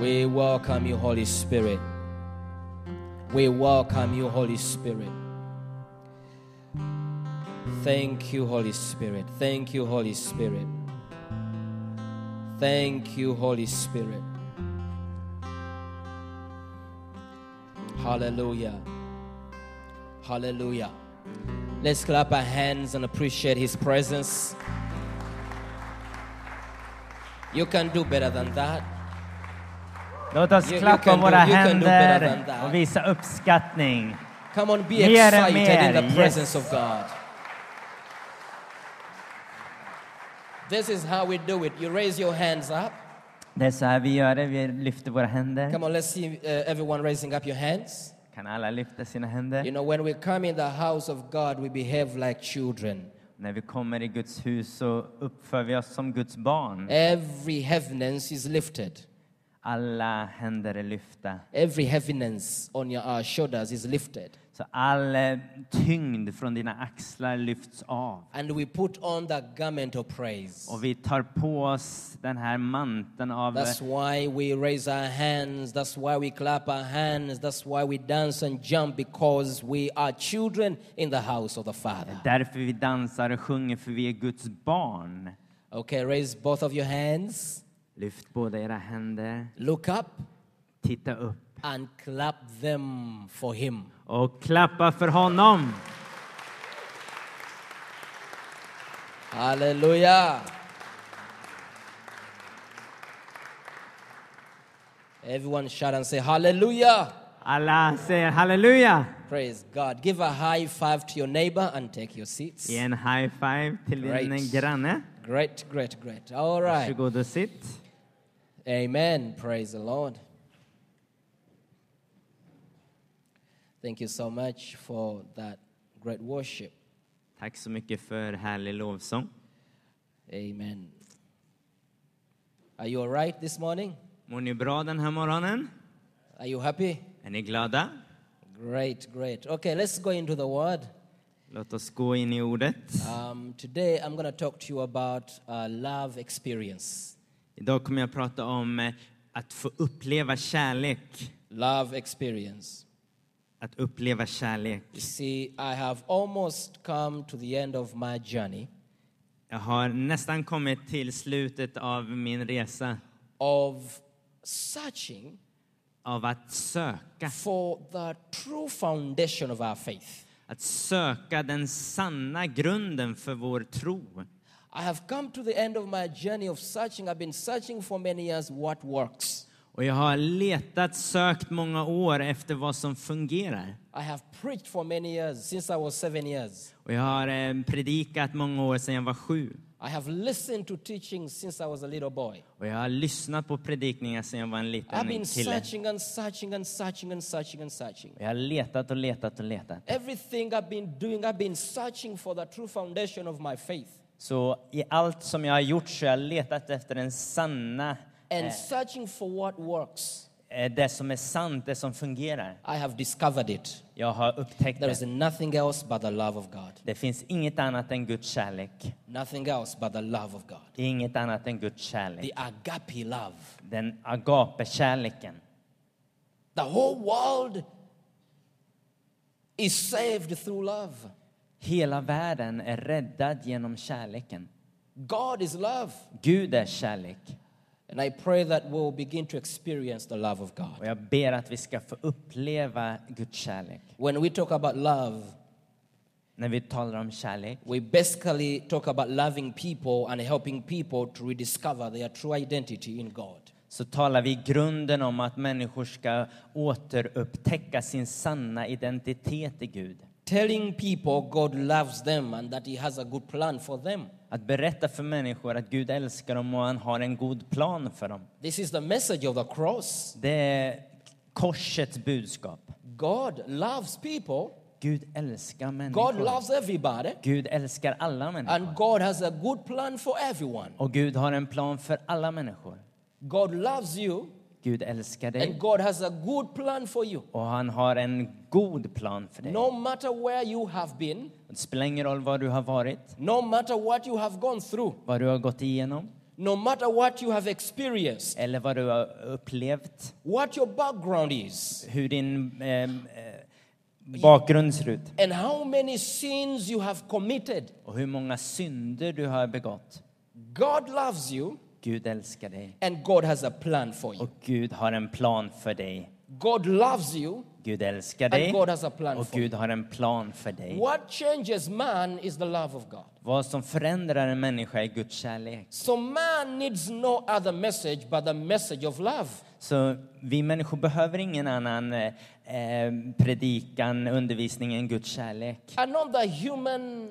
We welcome you, Holy Spirit. We welcome you, Holy Spirit. Thank you, Holy Spirit. Thank you, Holy Spirit. Thank you, Holy Spirit. Hallelujah. Hallelujah. Let's clap our hands and appreciate His presence. You can do better than that. Låt oss You- klappa våra you can do händer och visa uppskattning. Come on, be Mer excited in mer, the yes. of God. This is how we do it. You raise your hands up. Det är så här vi gör det, vi lyfter våra händer. Come on, let's see uh, everyone raising up your hands. Kan alla lyfta sina händer? You know, when we come in the house of God, we behave like children. När vi kommer i Guds hus så uppför vi oss som Guds barn. Every heaviness is lifted. Alla händer är lyfta. Every heaviness on your uh, shoulders is lifted. Så all eh, tyngd från dina axlar lyfts av. And we put on the garment of praise. Och vi tar på oss den här manteln av... That's why we raise our hands. That's why we clap our hands. That's why we dance and jump because we are children in the house of the Father. Därför vi dansar och sjunger, för vi är Guds barn. Okay, raise both of your hands. Lyft båda era händer. Look up Titta upp. and clap them for Him. Och klappa för honom. Hallelujah. Everyone shout and say hallelujah. Alla säger halleluja. Praise God. Give a high five to your neighbor and take your seats. Ge en high five till din Great. granne. Great, great, great. All right. Varsågod och sitt. Amen. Praise the Lord. Thank you so much for that great worship. Tack så mycket för härlig lovsång. Amen. Are you all right this morning? Mår ni bra den här morgonen? Are you happy? Är ni glada? Great, great. Okay, let's go into the word. Låt oss gå in i ordet. Um, today, I'm going to talk to you about uh, love experience. Idag kommer jag prata om eh, att få uppleva kärlek. Love experience. Att uppleva kärlek. You see, I have almost come to the end of my journey Jag har nästan kommit till slutet av min resa of searching av att söka. for the true foundation of our faith. Att söka den sanna grunden för vår tro. I have come to the end of my journey of searching. I've been searching for many years what works. Och jag har letat, sökt många år efter vad som fungerar. I have preached for many years, since I was seven years. Och jag har eh, predikat många år sedan jag var sju. I have listened to teaching since I was a little boy. Och jag har lyssnat på predikningar sedan jag var en I've liten been kille. searching and searching and searching and searching and searching. Och jag har letat och letat och letat. Everything I've been doing, I've been searching for the true foundation of my faith. Så i allt som jag har gjort så har jag letat efter den sanna, And searching for what works. eh, det som är sant, det som fungerar. I have discovered it. Jag har upptäckt There is det. nothing else but the love of God. Det finns inget annat än Guds kärlek. Nothing else but the love of God. Inget annat än Guds The kärlek. agape love. Den agape-kärleken. The whole world is saved through love. Hela världen är räddad genom kärleken. God is love. Gud är kärlek. And I pray that we'll begin to experience the love of God. Och jag ber att vi ska få uppleva Guds kärlek. When we talk about love, När vi talar om kärlek we basically talk about loving people and helping people to rediscover their true identity in God. så talar vi i grunden om att människor ska återupptäcka sin sanna identitet i Gud. Telling people God loves them and that He has a good plan for them. Att berätta för människor att Gud älskar dem och han har en god plan för dem. This is the message of the cross. Det är korsets budskap. God loves people, Gud älskar God människor. loves everybody, Gud älskar alla människor. and God has a good plan for everyone. Och Gud har en plan för alla människor. God loves you, Gud älskar and dig God has a good plan for you. och han har en god plan för dig. No matter where you have been, Det spelar ingen roll var du har varit, no matter what you have gone through, vad du har gått igenom. no matter what you have experienced, eller vad du har upplevt, what your background is, hur din eh, eh, bakgrund ser ut and how many sins you have committed, och hur många synder du har begått. God loves you Gud älskar dig and God has a plan for you. och Gud har en plan för dig. God loves you Gud älskar dig and God has a plan och for you. Gud har en plan för dig. What changes man is the love of God. Vad som förändrar en människa är Guds kärlek. So man needs no other message but the message of love. Så vi människor behöver ingen annan eh, eh, predikan, undervisning än Guds kärlek. And not the human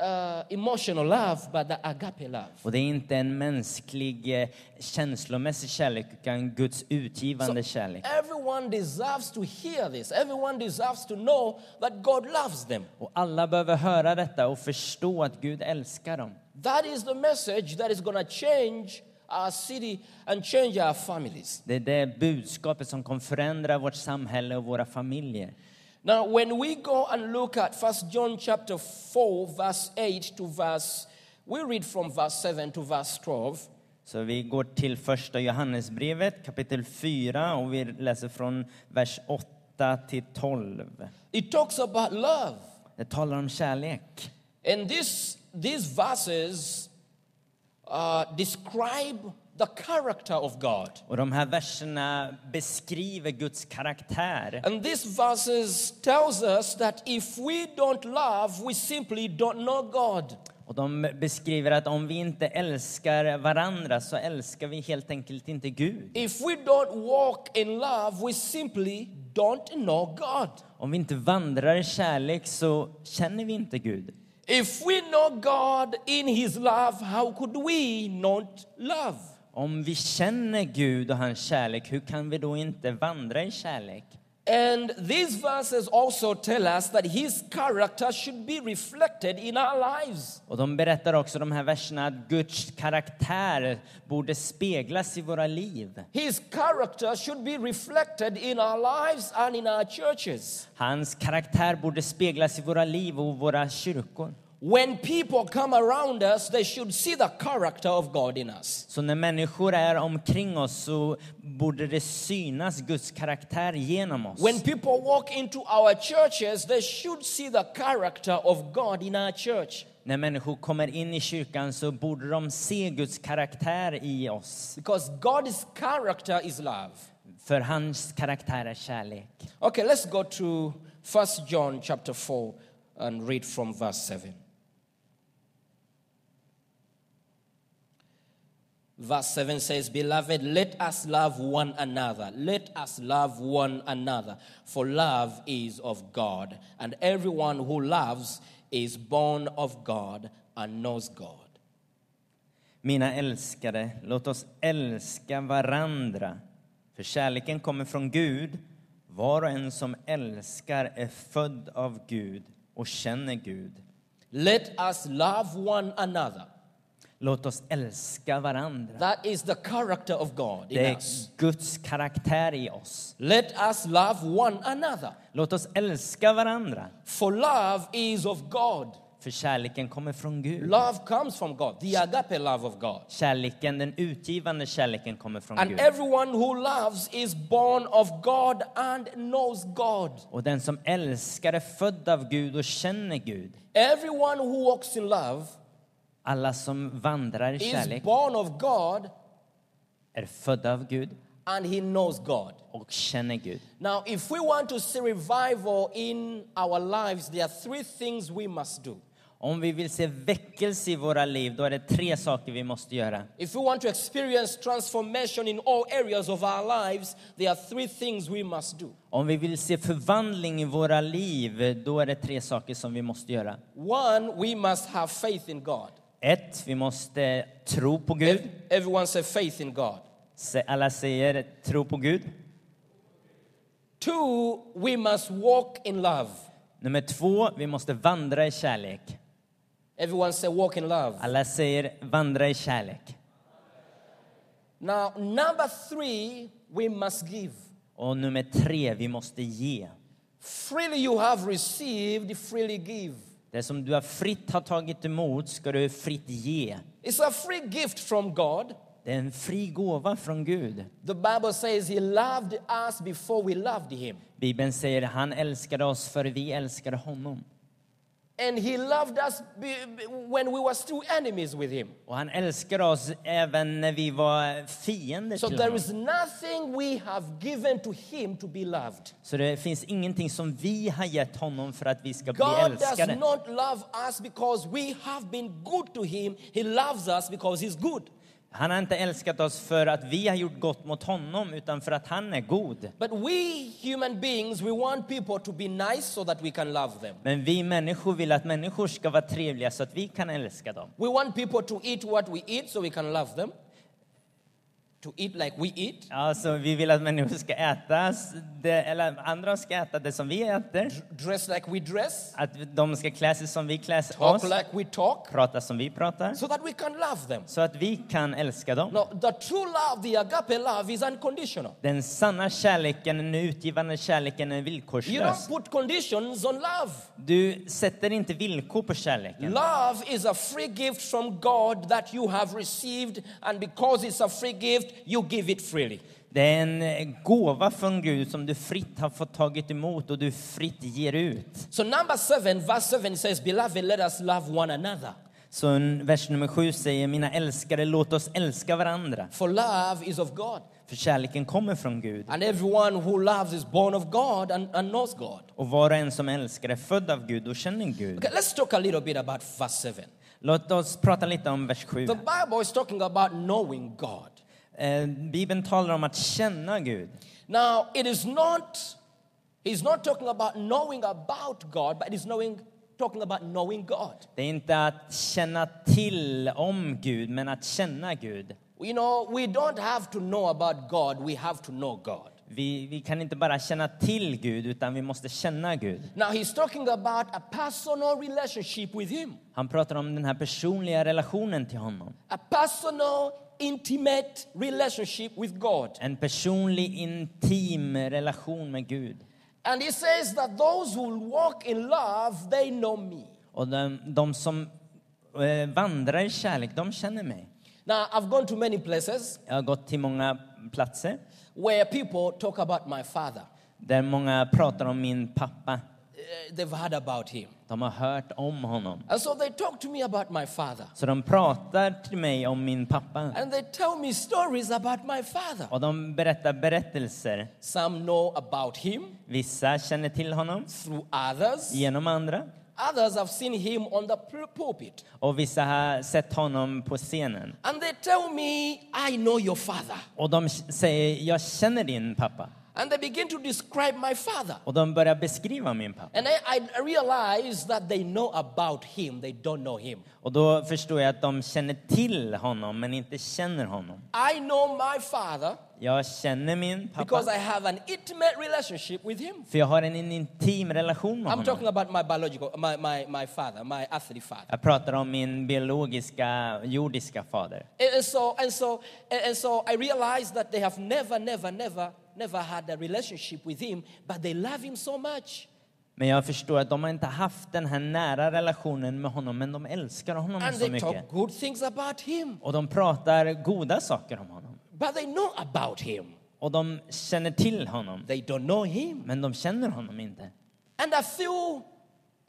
uh, emotional love, but the agape love. Och det är inte en mänsklig eh, känslomässig kärlek, utan Guds utgivande kärlek. Everyone deserves to hear this. Everyone deserves to know that God loves them. Och alla behöver höra detta och förstå att Gud älskar dem. That is the message that is going to change our city and change our families. Det är det budskapet som kommer förändra vårt samhälle och våra familjer. Now, when we go and look at First John chapter 4, verse 8 to verse, we read from verse 7 to verse 12. Så vi går till första Johannesbrevet kapitel 4 och vi läser från vers 8 till 12. It talks about love. Det talar om kärlek. And this, these verses uh, describe the character of God. Och de här verserna beskriver Guds karaktär. And these verses tells us that if we don't love, we simply don't know God. Och de beskriver att om vi inte älskar varandra så älskar vi helt enkelt inte Gud. If we don't walk in love, we simply don't know God. Om vi inte vandrar i kärlek så känner vi inte Gud. If we know God in His love, how could we not love? Om vi känner Gud och hans kärlek, hur kan vi då inte vandra i kärlek? And these verses also tell us that His character should be reflected in our lives. Och de berättar också de här verserna att Guds karaktär borde speglas i våra liv. His character should be reflected in our lives and in our churches. Hans karaktär borde speglas i våra liv och våra kyrkor. When people come around us, they should see the character of God in us. Så när människor är omkring oss så borde det synas Guds karaktär genom oss. When people walk into our churches, they should see the character of God in our church. När människor kommer in i kyrkan så borde de se Guds karaktär i oss. Because God's character is love. För hans karaktär är kärlek. Okay, let's go to 1 John chapter 4 and read from verse 7. Verse 7 says, Beloved, let us love one another. Let us love one another. For love is of God. And everyone who loves is born of God and knows God. Mina älskade, låt oss älska varandra. För kärleken kommer från Gud. Var och en som älskar är född av Gud och känner Gud. Let us love one another. Låt oss älska varandra. That is the character of God Det in är us. Guds karaktär i oss. Let us love one another. Låt oss älska varandra. For love is of God. För kärleken kommer från Gud. Love comes from God, the agape love of God. Kärleken, den utgivande kärleken kommer från And Gud. everyone who loves is born of God and knows God. Och den som älskar är född av Gud och känner Gud. Everyone who walks in love Alla som vandrar i is kärlek born of God är födda av Gud and he knows God. och känner Gud. Now, if we want to see revival in our lives, there are three things we must do. Om vi vill se väckelse i våra liv, då är det tre saker vi måste göra. If we want to experience transformation in all areas of our lives, there are three things we must do. Om vi vill se förvandling i våra liv, då är det tre saker som vi måste göra. One, we must have faith in God. Ett, vi måste tro på Gud. Ev- Everyone say faith in God. Alla säger tro på Gud. Two, we must walk in love. Nummer två, vi måste vandra i kärlek. Everyone say walk in love. Alla säger vandra i kärlek. Now, number three, we must give. Och nummer tre, vi måste ge. Freely you have received, freely give. Det som du har fritt har tagit emot ska du fritt ge. It's a free gift from God. Det är en fri gåva från Gud. The Bible says He loved us before we loved Him. Bibeln säger han älskade oss för vi älskade honom. And He loved us when we were still enemies with Him. Och han älskade oss även när vi var fiender So till there honom. is nothing we have given to Him to be loved. Så det finns ingenting som vi har gett honom för att vi ska bli God does älskade. not love us because we have been good to Him. He loves us because He's good. Han har inte älskat oss för att vi har gjort gott mot honom, utan för att han är god. But we human beings, we want people to be nice so that we can love them. Men vi människor vill att människor ska vara trevliga så att vi kan älska dem. We want people to eat what we eat so we can love them. To eat like we eat. Alltså, vi vill att människor ska äta, det, eller andra ska äta det som vi äter. Dress like we dress. Att de ska klä sig som vi klär Talk oss, like we talk. prata som vi pratar. So that we can love them. Så att vi kan älska dem. Now, the true love, the agape love, is unconditional. Den sanna kärleken, den utgivande kärleken är You don't villkorslös. put conditions on love. Du sätter inte villkor på kärleken. Love is a free gift from God that you have received, and because it's a free gift, you give it freely. Det är en eh, gåva från Gud som du fritt har fått tagit emot och du fritt ger ut. So, number seven, verse seven says, Beloved, let us love one another. Så vers nummer sju säger, mina älskade, låt oss älska varandra. For love is of God. För kärleken kommer från Gud. And everyone who loves is born of God and, and knows God. Och var och en som älskar är född av Gud och känner Gud. Okay, let's talk a little bit about verse 7. Låt oss prata lite om vers 7. The Bible is talking about knowing God. Eh, Bibeln talar om att känna Gud. Now, it is not, he's not talking about knowing about God, but he's knowing, talking about knowing God. Det är inte att känna till om Gud, men att känna Gud. You know, we don't have to know about God, we have to know God. Vi, vi kan inte bara känna till Gud, utan vi måste känna Gud. Now, he's talking about a personal relationship with Him, Han pratar om den här personliga relationen till honom. a personal, intimate relationship with God. En personlig, intim relation med Gud. And he says that those who walk in love, they know me. Och de, de som eh, vandrar i kärlek, de känner mig. Now, I've gone to many places Jag har gått till många platser where people talk about my father. där många pratar om min pappa. Uh, they've heard about him. De har hört om honom. And so they talk to me about my father. Så de pratar till mig om min pappa. And they tell me stories about my father. Och de berättar berättelser. Some know about him Vissa känner till honom through others. genom andra. Others have seen him on the pul- pulpit. Och vissa har sett honom på scenen. And they tell me, I know your father. Och de säger, jag känner din pappa. And they begin to describe my father. Och de börjar beskriva min pappa. And I, I realize that they know about him, they don't know him. Och då förstår jag att de känner till honom, men inte känner honom. I know my father Jag känner min because pappa, I have an intimate relationship with him. för jag har en intim relation med I'm talking honom. about my biological, my, my, my father, my earthly father. Jag pratar om min biologiska, jordiska fader. And, and so, and so, and, and so I realized that they have never, never, never, never had a relationship with him, but they love him so much. Men jag förstår att de har inte haft den här nära relationen med honom, men de älskar honom And så they mycket. talk good things about him, Och de pratar goda saker om honom. but they know about him. Och de känner till honom, They don't know him. men de känner honom inte. And I feel,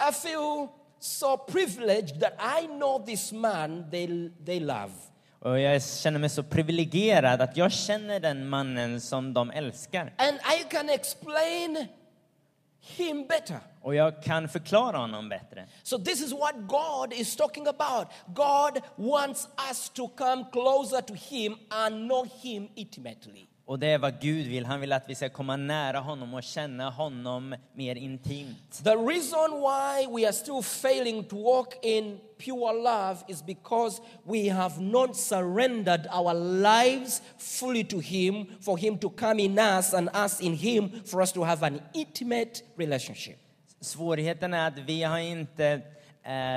I feel so privileged that I know this man they, they love. Och jag känner mig så privilegierad att jag känner den mannen som de älskar. And I can explain him better. Och jag kan förklara honom bättre. So, this is what God is talking about. God wants us to come closer to Him and know Him intimately. Och det är vad Gud vill. Han vill att vi ska komma nära honom och känna honom mer intimt. The reason why we are still failing to walk in pure love is because we have not surrendered our lives fully to Him for Him to come in us and us in Him for us to have an intimate relationship. Svårigheten är att vi har inte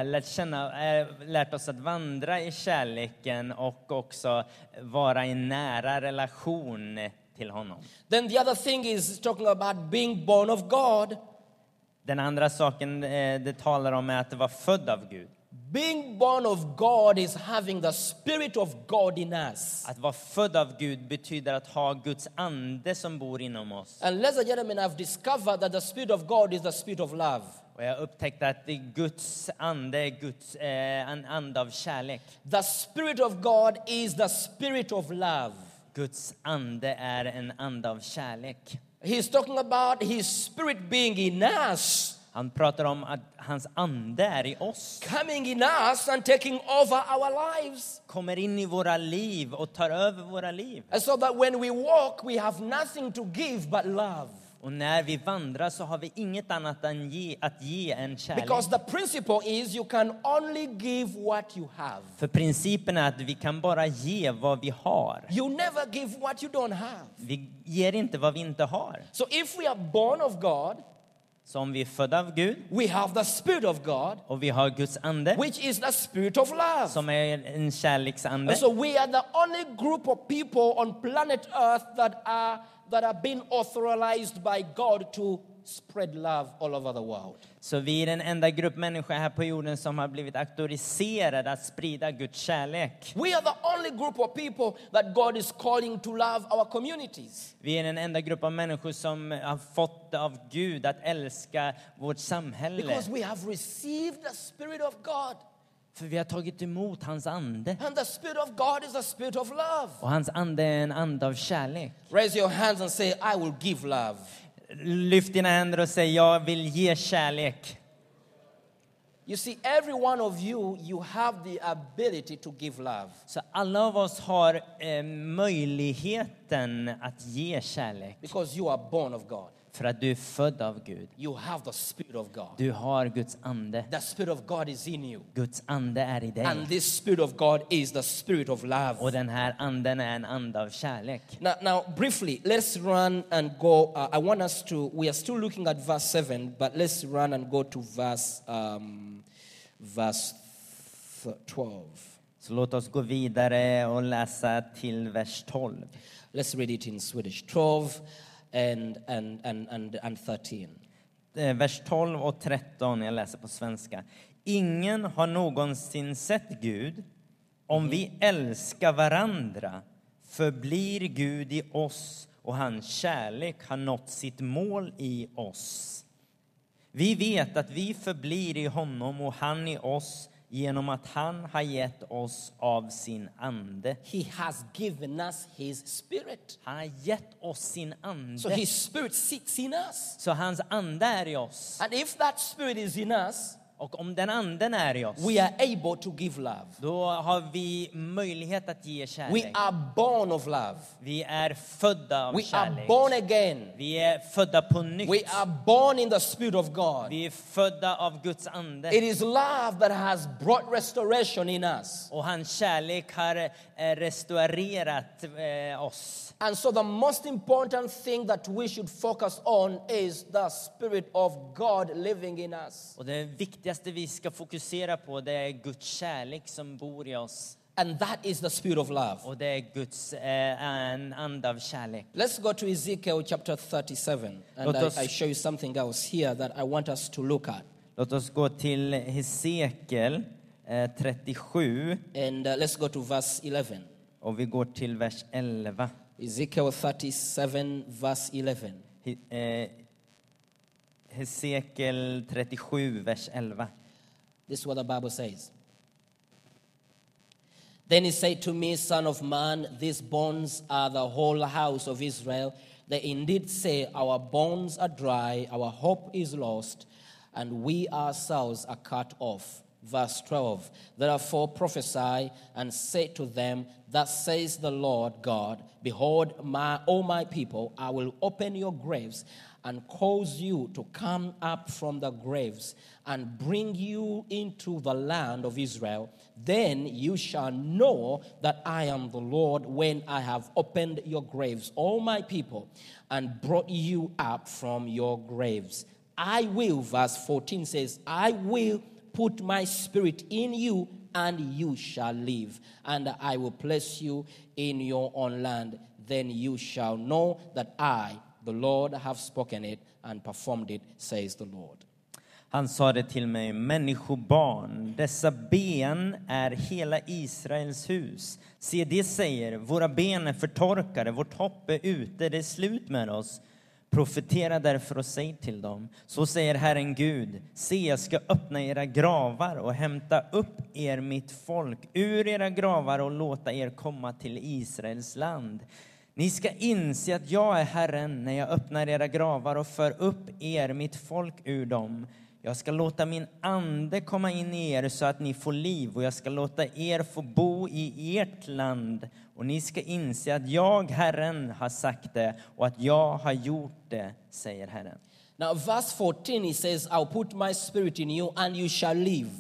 lärt, känna, eh, lärt oss att vandra i kärleken och också vara i nära relation till honom. Then the other thing is talking about being born of God. Den andra saken eh, det talar om är att det var född av Gud. Being born of God is having the Spirit of God in us. Att vara född av Gud betyder att ha Guds ande som bor inom oss. And ladies and gentlemen, I've discovered that the Spirit of God is the Spirit of love. Och jag upptäckte att det Guds ande Guds, eh, en ande av kärlek. The Spirit of God is the Spirit of love. Guds ande är en ande av kärlek. He's talking about His Spirit being in us, Han pratar om att hans ande är i oss, coming in us and taking over our lives. kommer in i våra liv och tar över våra liv. And so that when we walk, we have nothing to give but love. Och när vi vandrar så har vi inget annat än ge, att ge än kärlek. Because the principle is you can only give what you have. För principen är att vi kan bara ge vad vi har. You never give what you don't have. Vi ger inte vad vi inte har. So if we are born of God, Så om vi är födda av Gud we have the Spirit of God, och vi har Guds ande which is the Spirit of love. som är en kärleksande And so we are the only group of people on planet Earth that are that are being authorized by God to spread love all over the world. Så vi är den enda grupp människor här på jorden som har blivit auktoriserade att sprida Guds kärlek. We are the only group of people that God is calling to love our communities. Vi är den enda grupp av människor som har fått av Gud att älska vårt samhälle. Because we have received the Spirit of God. För vi har tagit emot hans ande. And the Spirit of God is the Spirit of love. Och hans ande är en ande av kärlek. Raise your hands and say, I will give love. Lyft dina händer och säg jag vill ge kärlek. You see, every one of you, you have the ability to give love. Så alla av oss har eh, möjligheten att ge kärlek. Because you are born of God. För att du är född av Gud. You have the Spirit of God. Du har Guds ande. The Spirit of God is in you. Guds ande är i dig. And this Spirit of God is the Spirit of love. Och den här anden är en ande av kärlek. Now, now, briefly, let's run and go. Uh, I want us to, we are still looking at verse 7, but let's run and go to verse, um, verse th- 12. Så låt oss gå vidare och läsa till vers 12. Let's read it in Swedish 12 and, and, and, and, and 13. Eh, vers 12 och 13, jag läser på svenska. Ingen har någonsin sett Gud. Om vi älskar varandra förblir Gud i oss och hans kärlek har nått sitt mål i oss. Vi vet att vi förblir i honom och han i oss genom att han har gett oss av sin ande. He has given us His Spirit. Han har gett oss sin So ande. His Spirit sits in us. Så hans ande är i oss. And if that Spirit is in us, Och om den anden är i oss, we are able to give love. då har vi möjlighet att ge We kärlek. are born of love. Vi är födda av We are kärlek. born again. Vi är födda på nytt. We are born in the Spirit of God. Vi är födda av Guds ande. It is love that has brought restoration in us. Och hans kärlek har eh, restaurerat eh, oss. And so, the most important thing that we should focus on is the Spirit of God living in us. Och det viktigaste vi ska fokusera på det är Guds kärlek som bor i oss. And that is the Spirit of love. Och det är Guds eh, en ande av kärlek. Let's go to Ezekiel chapter 37. And I, I show you something else here that I want us to look at. Låt oss gå till Hesekiel eh, 37 And uh, let's go to verse 11. och vi går till vers 11. Ezekiel 37, verse 11. He- eh, Hesekiel 37, vers 11. This is what the Bible says. Then he said to me, Son of man, these bones are the whole house of Israel. They indeed say, Our bones are dry, our hope is lost, and we ourselves are cut off. Verse 12 Therefore prophesy and say to them, Thus says the Lord God, Behold, my, O my people, I will open your graves and cause you to come up from the graves and bring you into the land of Israel. Then you shall know that I am the Lord when I have opened your graves, all my people, and brought you up from your graves. I will, verse 14 says, I will put my spirit in you and you shall live, and I will place you in your own land. Then you shall know that I, the Lord, have spoken it and performed it, says the Lord. Han sade till mig, människobarn, dessa ben är hela Israels hus. Se, det säger, våra ben är förtorkade, vårt hopp är ute, det är slut med oss. Profetera därför och säg till dem, så säger Herren Gud, se, jag ska öppna era gravar och hämta upp er, mitt folk, ur era gravar och låta er komma till Israels land. Ni ska inse att jag är Herren när jag öppnar era gravar och för upp er, mitt folk, ur dem. Jag ska låta min ande komma in i er så att ni får liv och jag ska låta er få bo i ert land och ni ska inse att jag, Herren, har sagt det och att jag har gjort det, säger Herren. Now, verse 14, he says, I'll put my spirit in you and you shall live.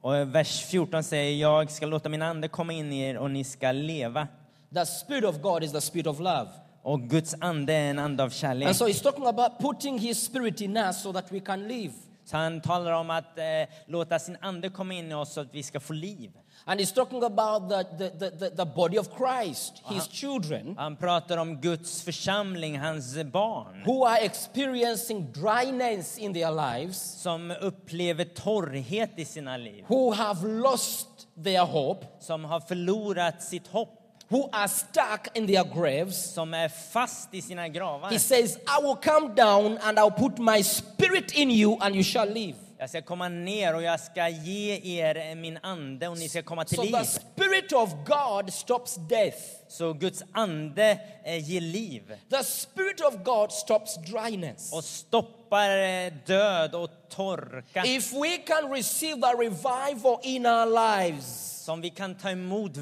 Och vers 14 säger jag ska låta min ande komma in i er och ni ska leva. The spirit of God is the spirit of love. Och Guds ande är en ande av kärlek. And so he's talking about putting his spirit in us so that we can live. Så han talar om att eh, låta sin ande komma in i oss så att vi ska få liv. And he's talking about the, the, the, the, body of Christ, his children, Han pratar om Guds församling, hans barn, who are experiencing dryness in their lives, som upplever torrhet i sina liv, who have lost their hope, som har förlorat sitt hopp, who are stuck in their graves. som är fast i sina gravar. He says, I will come down and I'll put my spirit in you and you shall live. Jag ska komma ner och jag ska ge er min ande och ni ska komma till So liv. the spirit of God stops death. Så Guds ande eh, ger liv The spirit of God stops dryness. och stoppar eh, död och torka. If we can receive the revival in our lives Som vi kan ta emot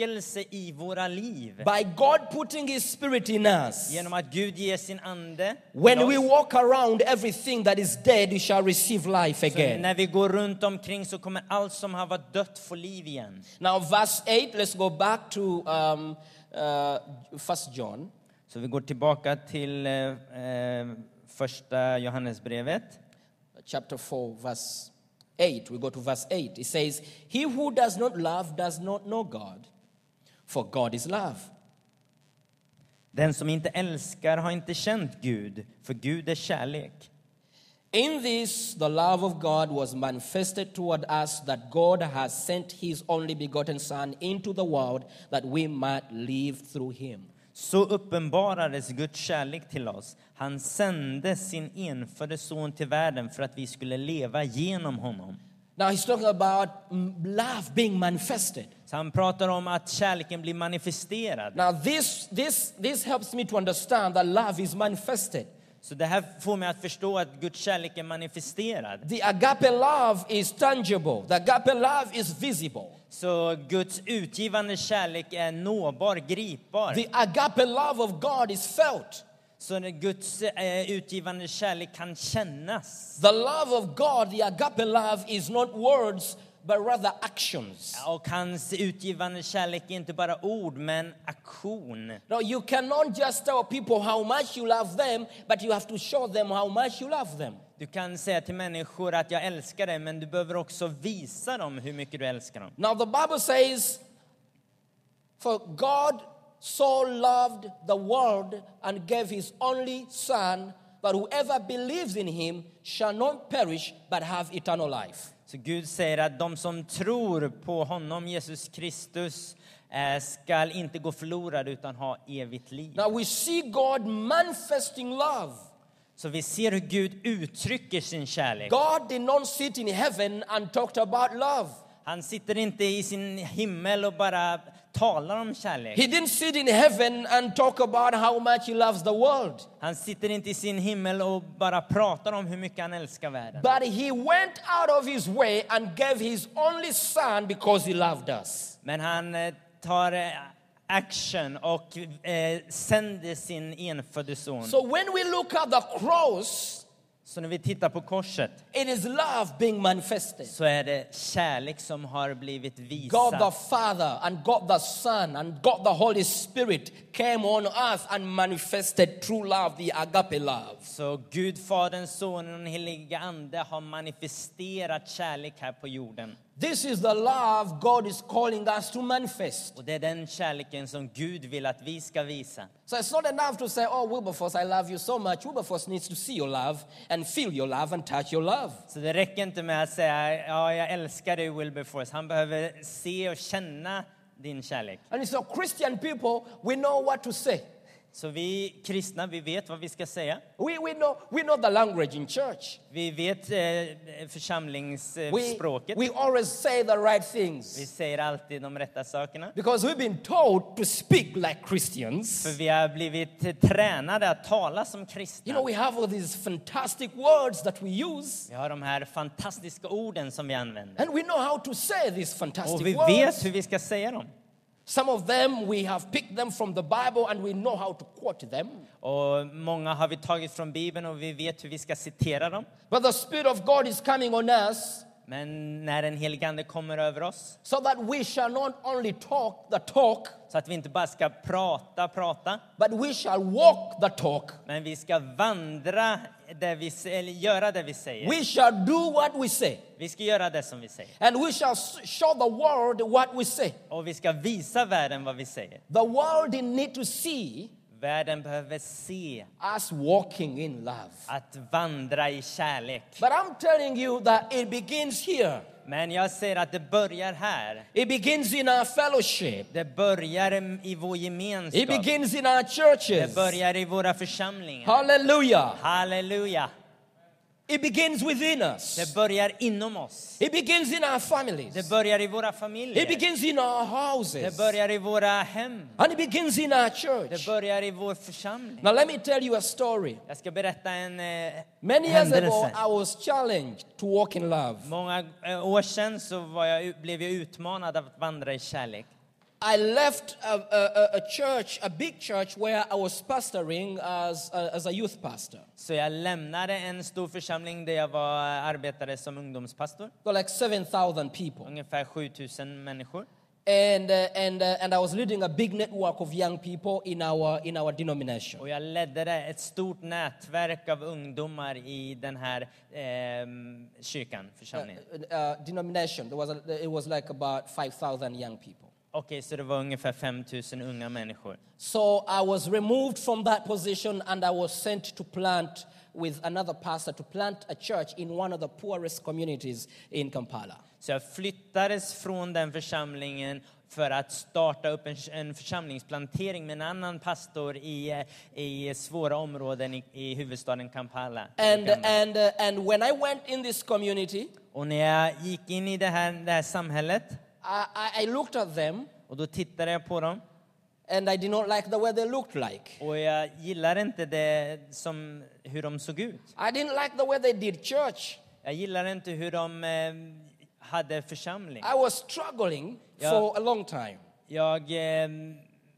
väckelse i våra liv. by God putting his spirit in us, Genom att Gud ger sin ande. when we walk around everything that is dead, you shall receive life Så again. när vi går runt omkring så kommer allt som har varit dött få liv igen. Now, verse 8, let's go back to um, uh, First John. Så vi går tillbaka till eh, första Johannesbrevet. chapter 4, verse 8. We go to verse 8. It says, He who does not love does not know God, for God is love. Den som inte älskar har inte känt Gud, för Gud är kärlek. In this, the love of God was manifested toward us that God has sent His only begotten Son into the world that we might live through Him. Så uppenbarades Guds kärlek till oss. Han sände sin enfödde son till världen för att vi skulle leva genom honom. Now, he's talking about mm, love being manifested. Så han pratar om att kärleken blir manifesterad. Now, this, this, this helps me to understand that love is manifested. Så det här får mig att förstå att Guds kärlek är manifesterad. The agape love is tangible, the agape love is visible. Så Guds utgivande kärlek är nåbar, gripbar. The agape love of God is felt. Så när Guds eh, utgivande kärlek kan kännas. The love of God, the agape love, is not words but rather actions. Och hans utgivande kärlek är inte bara ord, men aktion. No, you cannot just tell people how much you love them, but you have to show them how much you love them. Du kan säga till människor att jag älskar dig, men du behöver också visa dem hur mycket du älskar dem. Now, the Bible says, For God so loved the world and gave his only Son, that whoever believes in him shall not perish but have eternal life. Så Gud säger att de som tror på honom, Jesus Kristus, eh, skall inte gå förlorade utan ha evigt liv. Now, we see God manifesting love. Så vi ser hur Gud uttrycker sin kärlek. God did not sit in heaven and talked about love. Han sitter inte i sin himmel och bara talar om kärlek. He didn't sit in heaven and talk about how much he loves the world. Han sitter inte i sin himmel och bara pratar om hur mycket han älskar världen. But he went out of his way and gave his only son because he loved us. Men han eh, tar eh, action och eh, sänder sin enfödde son. So when we look at the cross, Så när vi tittar på korset it is love being manifested. så är det kärlek som har blivit God the visad. Father and God the Son and God the Holy Spirit came on earth and manifested true love, the agape love. Så Gud, Fadern, Sonen och den helige Ande har manifesterat kärlek här på jorden. This is the love God is calling us to manifest. Och det är den kärleken som Gud vill att vi ska visa. So it's not enough to say, Oh, Wilberforce, I love you so much. Wilberforce needs to see your love and feel your love and touch your love. Så det räcker inte med att säga ja, jag älskar dig Wilberforce. Han behöver se och känna din kärlek. And so, Christian people, we know what to say. Så vi kristna, vi vet vad vi ska säga. We, we, know, we know the language in church. Vi vet eh, We, församlingsspråket. we always say the right Vi things säger alltid de rätta sakerna. because we've been told to speak like För Christians. vi har blivit tränade att tala som You know, kristna. we have all these fantastic words that we use, Vi har de här fantastiska orden som vi använder. and we know how to say these Och fantastic vi words. vet hur vi ska säga dem. Some of them we have picked them from the Bible and we know how to quote them. Och många har vi tagit från Bibeln och vi vet hur vi ska citera dem. But the Spirit of God is coming on us Men när en helig ande kommer över oss, so that we shall not only talk the talk, så att vi inte bara ska prata, prata, but we shall walk the talk. men vi ska vandra, där vi, eller göra det vi säger. We shall do what we say. Vi ska göra det som vi säger. And we shall show the world what we say. Och vi ska visa världen vad vi säger. The world need to see Världen behöver se us walking in love. att vandra i kärlek. But I'm telling you that it begins here. Men jag säger att det börjar här. It begins in our fellowship. Det börjar i vår It gemenskap. begins in our Det churches. börjar i våra församlingar. Hallelujah. Halleluja! It begins within Det us. börjar inom oss. It begins in our families. Det börjar i våra It familjer. begins in our Det houses. börjar i våra hem. And it begins in our Det church. börjar i vår församling. Now, let me tell you a story. Jag ska berätta en eh, Many years ago. I was challenged to walk in love. Många eh, år sedan så jag, blev jag utmanad att vandra i kärlek. I left a, a, a- church, a big church, where I was pastoring as a, as a youth pastor. Så jag lämnade en stor församling där jag var, arbetade som ungdomspastor. Were like 7,000 people. Ungefär 7000 människor. And, uh, and, uh, and I was leading a big network of young people in our, in our denomination. Och jag ledde ett stort nätverk av ungdomar i den här eh, kyrkan, församlingen. Uh, uh, denomination, there was a, it was like about 5,000 young people. Okej, så det var ungefär 5000 unga människor. So I was removed from that position and I was sent to plant with another pastor to plant a church in one of the poorest communities in Kampala. Så jag flyttades från den församlingen för att starta upp en, en församlingsplantering med en annan pastor i, eh, i svåra områden i, i huvudstaden Kampala. And, and, uh, and when I went in this community, Och när jag gick in i det här, det här samhället I, I, looked at them och då tittade jag på dem and I did not like the way they looked like. och jag gillade inte det som, hur de såg ut. I didn't like the way they did church. Jag gillade inte hur de eh, hade församling. I was struggling Yeah. for a long time. Jag eh,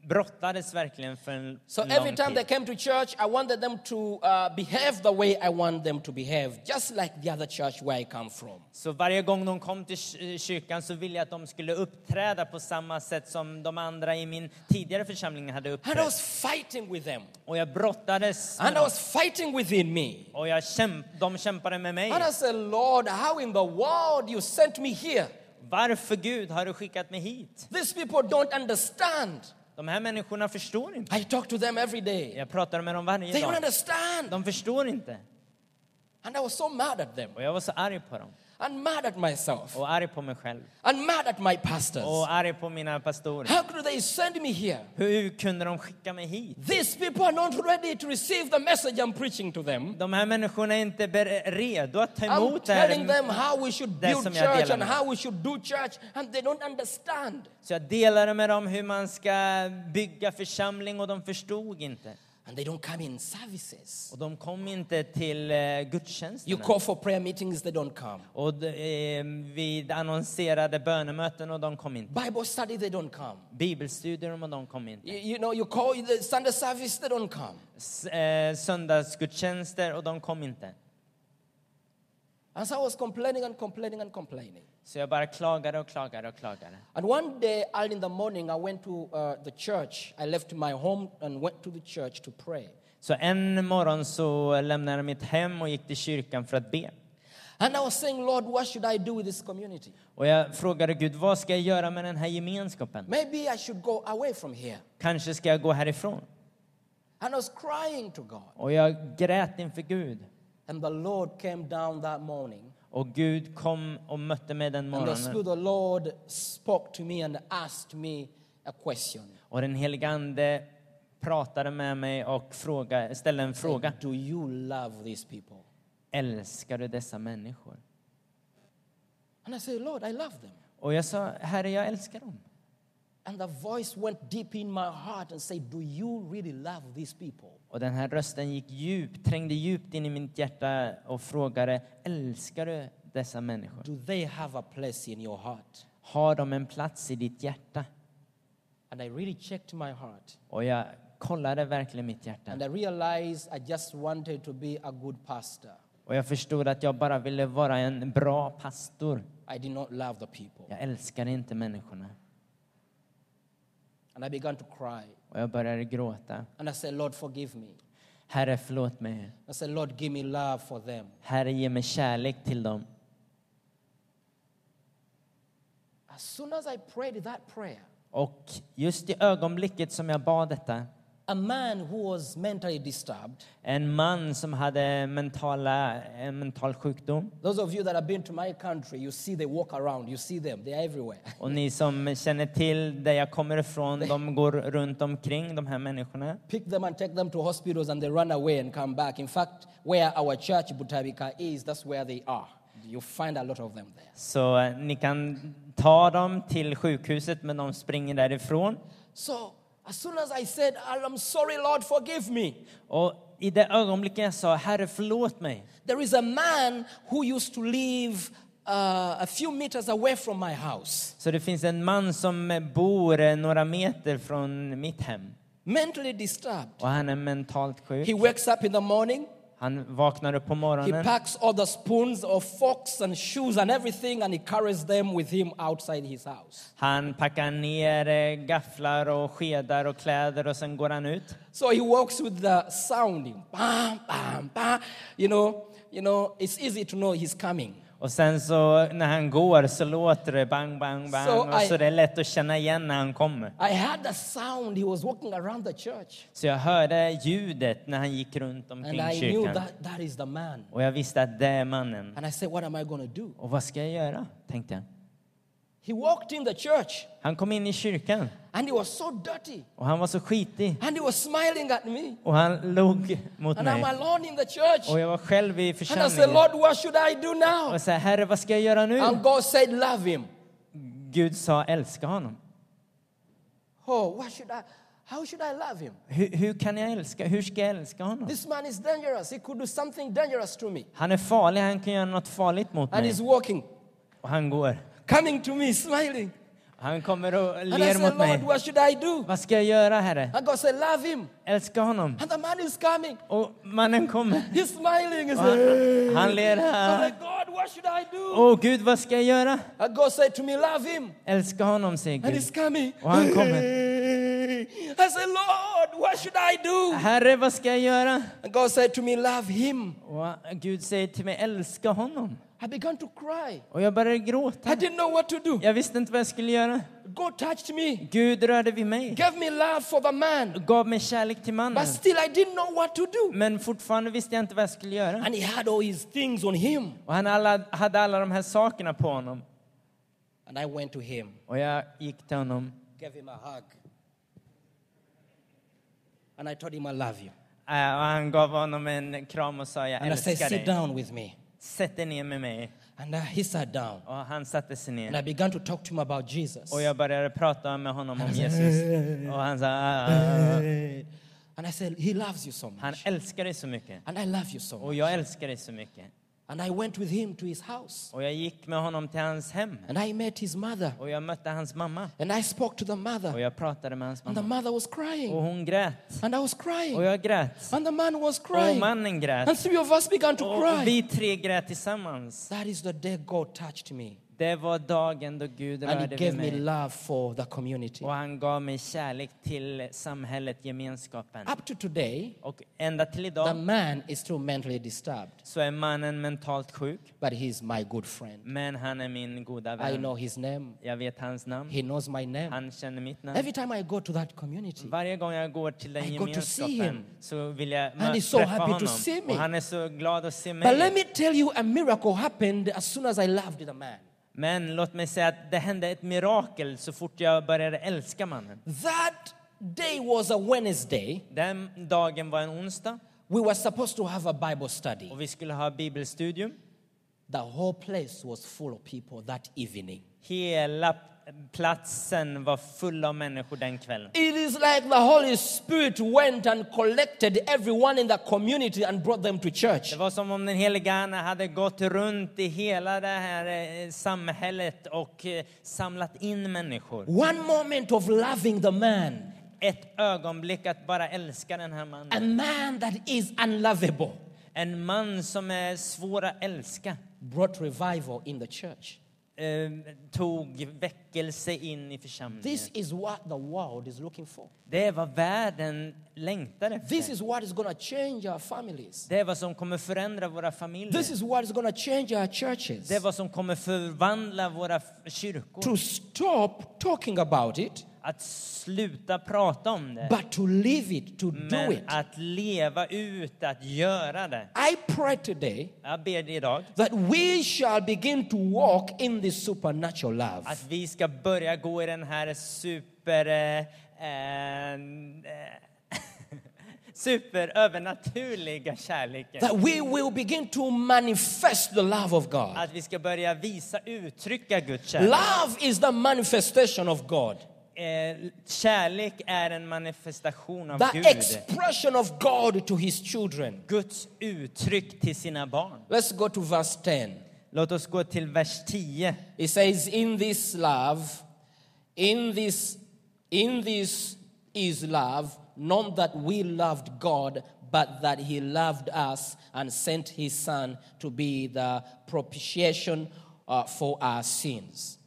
brottades verkligen för en So lång every time they tid. came to church, I wanted them to uh, behave the way I want them to behave, just like the other church where I come from. Så varje gång de kom till ky- kyrkan så ville jag att de skulle uppträda på samma sätt som de andra i min tidigare församling hade And I uppträtt. was fighting with them. Och jag brottades med And I dem. was fighting within me. Och jag kämp, de kämpade med mig. And I said, Lord, how in the world you sent me here? Varför Gud har du skickat mig hit? These people don't understand. De här människorna förstår inte. I talk to them every day. Jag pratar med dem varje They don't dag. understand. De förstår inte. And I was so mad at them. Och jag var så arg på dem. And mad at myself. Och arg på mig själv. And mad at my pastors. Och arg på mina pastorer. How could they send me here? Hur kunde de skicka mig hit? These people are not ready to receive the message I'm preaching to them. De här människorna är inte redo att ta I'm emot det telling them här. how we should build church and how we should do church, and they don't understand. Så jag delade med dem hur man ska bygga församling och de förstod inte. And they don't come in services. Och de kom inte till eh, You call for prayer meetings, they don't come. Och eh, vi annonserade bönemöten och de kom inte. Bible study, they don't come. Bibelstudier och de kom You, inte. you know, you call the Sunday service, they don't come. S- eh, Söndagsgudstjänster och de kom inte. And so I was complaining and complaining and complaining. Så jag bara klagade och klagade och klagade. And one day, early in the morning, I went to uh, the church. I left my home and went to the church to pray. Så en morgon så lämnade jag mitt hem och gick till kyrkan för att be. And I was saying, Lord, what should I do with this community? Och jag frågade Gud, vad ska jag göra med den här gemenskapen? Maybe I should go away from here. Kanske ska jag gå härifrån? And I was crying to God. Och jag grät inför Gud. And the Lord came down that morning. Och Gud kom och mötte mig den And the Spirit morgonen. the Lord spoke to me and asked me a question. Och den helige Ande pratade med mig och fråga, ställde en fråga. Do you love these people? Älskar du dessa människor? And I said, Lord, I love them. Och jag sa, Herre, jag älskar dem. And the voice went deep in my heart and said, Do you really love these people? Och den här rösten gick djupt, trängde djupt in i mitt hjärta och frågade, älskar du dessa människor? Do they have a place in your heart? Har de en plats i ditt hjärta? And I really checked my heart. Och jag kollade verkligen mitt hjärta. And I realized I just wanted to be a good pastor. Och jag förstod att jag bara ville vara en bra pastor. I did not love the people. Jag älskade inte människorna. And I began to cry. Och jag började gråta. And I said, Lord, forgive me. Herre, förlåt mig. I said, Lord, give me love for them. Herre, ge mig kärlek till dem. As soon as I prayed that prayer, Och just i ögonblicket som jag bad detta, a man who was mentally disturbed, en man som hade mentala, en mental sjukdom. those of you that have been to my country, you see they walk around, you see them, they're everywhere. Och ni som känner till där jag kommer ifrån, de går runt omkring, de här människorna. Pick them and take them to hospitals and they run away and come back. In fact, where our church, Butabika, is, that's where they are. You find a lot of them there. Så eh, ni kan ta dem till sjukhuset, men de springer därifrån. So as soon as I said, I'm sorry, Lord, forgive me, Och i det ögonblicket jag sa, Herre förlåt mig, there is a man who used to live uh, a few meters away from my house, så det finns en man som bor eh, några meter från mitt hem. mentally disturbed. Och han är mentalt sjuk. He wakes up in the morning, Han vaknar upp på he morgonen packs all the spoons or forks and shoes and everything, and he carries them with him outside his house. Han packar ner eh, gafflar och skedar och kläder och sen går han ut. So he walks with the sounding, bam, bam, bam. You know, you know, it's easy to know he's coming. Och sen så när han går så låter det bang, bang, bang. So och I- så det är lätt att känna igen när han kommer. I heard the sound. He was walking around the church. Så jag hörde ljudet när han gick runt And omkring I knew kyrkan. that that is the man. Och jag visste att det är mannen. And I said, What am I to do? Och vad ska jag göra? Tänkte jag. He walked in the church Han kom in i kyrkan and he was so dirty. och han var så skitig. And he was smiling at me. Och han log mot And I'm mig. alone in the church. Och jag var själv i And I said, församlingen. Lord, what should I do Och now? jag sa, Herre vad ska jag göra nu? And God said, Love him. Gud sa, älska honom. Oh, what should I? How should I love him? Hur, hur kan jag älska? Hur ska jag älska honom? This man is dangerous. He could do something dangerous to me. Han är farlig, han kan göra något farligt mot And mig. he's walking, Och han går. coming to me, smiling. Han kommer och And I ler said, mot Lord, mig. what should I do? Vad ska jag göra, Herre? And God said, Love him. Älska honom. And the man is coming. Och mannen kommer. He's smiling. He Och said, han, han ler här. like, God, what should I do? Åh Gud, vad ska jag göra? And God said to me, Love him. Älska honom, säger And Gud. he's coming. Och han kommer. I said, Lord, what should I do? Herre, vad ska jag göra? And God said to me, Love him. Och Gud säger till mig, älska honom. I began to cry. Och jag började I gråta. didn't know what to do. Jag visste inte vad jag skulle göra. God touched me, Gud rörde vid mig. gave me love for the man. Gav mig kärlek till mannen. But still, I didn't know what to do. Men fortfarande visste jag inte vad jag skulle göra. And he had all his things on him. Och han alla, hade alla de här sakerna på honom. And I went to him, Och jag gick till honom. gave him a hug. And I told him, I love you. Äh, Och han gav honom en kram och sa, jag And I said, älskar Sit dig. down with me. Sätt dig ner med mig. And uh, he sat down. Och han satte sig And ner. I began to talk to him about Jesus. Och jag började prata med honom om Jesus. Och han sa, "Ah, ah, ah." And I said, He loves you so han much. älskar dig så mycket. And I love you so Och much. jag älskar dig så mycket. And I went with him to his house. Och jag gick med honom till hans hem. And I met his mother. Och jag mötte hans mamma. And I spoke to the Och mother. jag pratade med hans And the mamma. mother was Och crying. hon grät. And I was Och crying. jag grät. And the man was Och crying. mannen grät. And three of us began to Och cry. vi tre grät tillsammans. That is the day God touched me. Det var dagen då Gud And He rörde vid gave me mig. love for the community. Och han gav mig kärlek till samhället, gemenskapen. Up to today, Och ända till the idag man is still mentally disturbed, så är mannen mentalt sjuk. but he's my good friend. Men han är min goda I vän. know his name. Jag vet hans namn. He knows my name. Han känner mitt namn. Every time I go to that community, Varje gång jag går till den I got to see gemenskapen him. så vill jag And he's mö- so träffa happy to honom. see me. Och han är så glad att se but let mig. me tell you, a miracle happened as soon as I loved the man. Men låt mig säga att det hände ett mirakel så fort jag började älska mannen. That day was a Wednesday. Den dagen var en onsdag We were supposed to have a Bible study. och vi skulle ha bibelstudium. The whole place was full of people that evening. Hela platsen var full av människor den kvällen. It is like the Holy Spirit went and collected everyone in the community and brought them to church. Det var som om den helige Ande hade gått runt i hela det här eh, samhället och eh, samlat in människor. One moment of loving the man, Ett ögonblick att bara älska den här a mannen. man that is unlovable, En man som är svår att älska. brought revival in the church. Eh, tog väckelse in i församlingen. This is what the world is looking for. Det är vad världen längtar This efter. is what is going to change our families. Det är vad som kommer förändra våra familjer. This is what is going to change our churches. Det är vad som kommer förvandla våra kyrkor. To stop talking about it, Att sluta prata om det. but to live it, to do Men it. att leva ut, att göra det. I pray today Jag ber idag that we shall begin to walk in this supernatural love. att vi ska börja gå i den här super... Eh, eh, superövernaturliga kärleken. That we will begin to manifest the love of God. Att vi ska börja visa, uttrycka Guds kärlek. Love is the manifestation of God, Eh, kärlek är en manifestation av the Gud. expression of God to his children. Guds uttryck till sina barn. Let's go to verse 10. Låt oss gå till vers 10. It says, In this love, in this, in this is love, not that we loved God, but that he loved us and sent his son to be the propitiation uh, for our sins.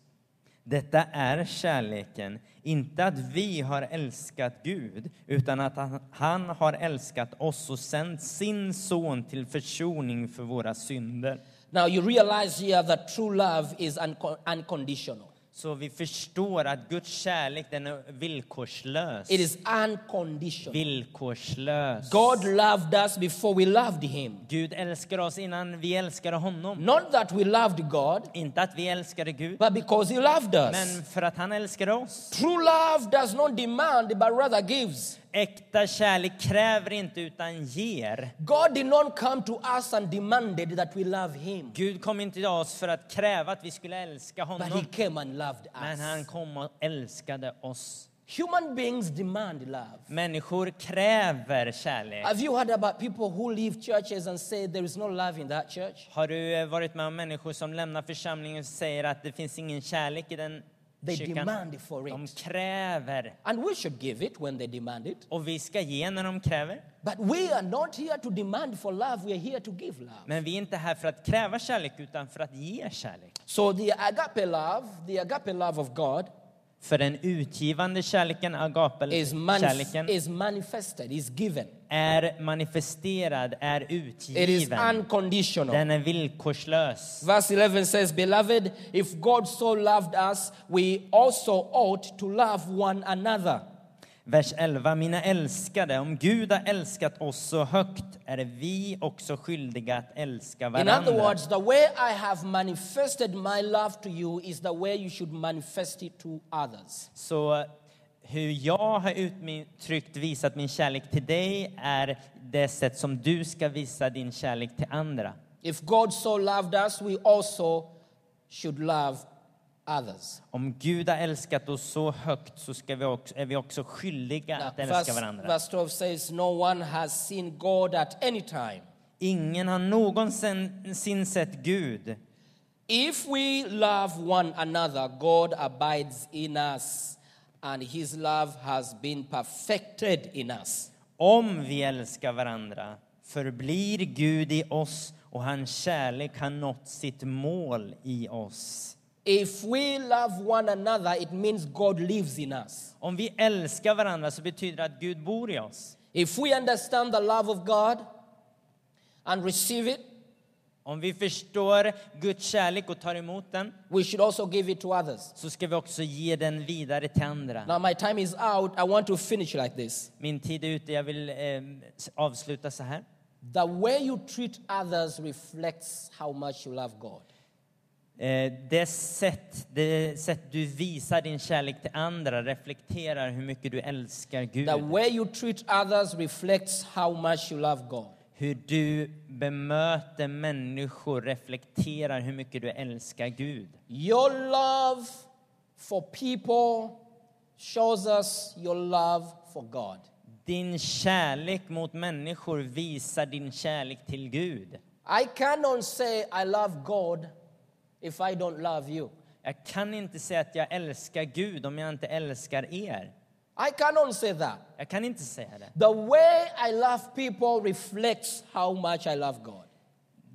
Detta är kärleken, inte att vi har älskat Gud, utan att han- har älskat oss och sänt sin son till försoning för våra synder. Now you realize here that true love is unco- unconditional. Så vi förstår att Guds kärlek den är villkorslös. It is unconditional. Villkorslös. God loved us before we loved him. Gud älskar oss innan vi älskade honom. Not that we loved God, Inte att vi älskade Gud, but because he loved us. men för att han älskade oss. True love does not demand, but rather gives. Äkta kärlek kräver inte utan ger. God did not come to us and demanded that we love him, Gud kom inte till oss för att kräva att vi skulle älska but he honom. came and loved Men han us. kom och älskade oss. Human beings demand love. Människor kräver kärlek. Have you heard about people who leave churches and say there is no love in that church? Har du eh, varit med om människor som lämnar församlingen och säger att det finns ingen kärlek i den They kyrkan? demand for De it. kräver. And we should give it when they demand it. Och vi ska ge när de kräver. But we are not here to demand for love, we are here to give love. Men vi är inte här för att kräva kärlek utan för att ge kärlek. So the agape love, the agape love of God, För den utgivande kärleken, agape-kärleken, manif- is manifested, is given. är manifesterad, är It is utgiven. unconditional. Den är villkorslös. Verse 11 says, Beloved, if God so loved us, we also ought to love one another. Vers 11. Mina älskade, om Gud har älskat oss så högt är vi också skyldiga att älska In other varandra. words, the way I have manifested my love to you is the way you should manifest it to others. Så hur jag har uttryckt, visat min kärlek till dig är det sätt som du ska visa din kärlek till andra. If God so loved us, we also should love others. Om Gud har älskat oss så högt så ska vi också, är vi också skyldiga Now, att älska verse, varandra. verse 12 says, No one has seen God at any time. Ingen har någonsin sett Gud. If we love one another, God abides in us, and his love has been perfected in us. Om vi älskar varandra förblir Gud i oss och hans kärlek har nått sitt mål i oss. If we love one another, it means God lives in us. Om vi älskar varandra så betyder det att Gud bor i oss. If we understand the love of God and receive it, Om vi förstår Guds kärlek och tar emot den we should also give it to others. så ska vi också ge den vidare till andra. Now, my time is out. I want to finish like this. Min tid är ute, jag vill eh, avsluta så här. The way you treat others reflects how much you love God. Eh, det, sätt, det sätt du visar din kärlek till andra reflekterar hur mycket du älskar Gud. The way you treat others reflects how much you love God. Hur du bemöter människor reflekterar hur mycket du älskar Gud. Your love for people shows us your love for God. Din kärlek mot människor visar din kärlek till Gud. I cannot say I love God if I don't love you. Jag kan inte säga att jag älskar Gud om jag inte älskar er. I cannot say that. Jag kan inte säga det. The way I love people reflects how much I love God.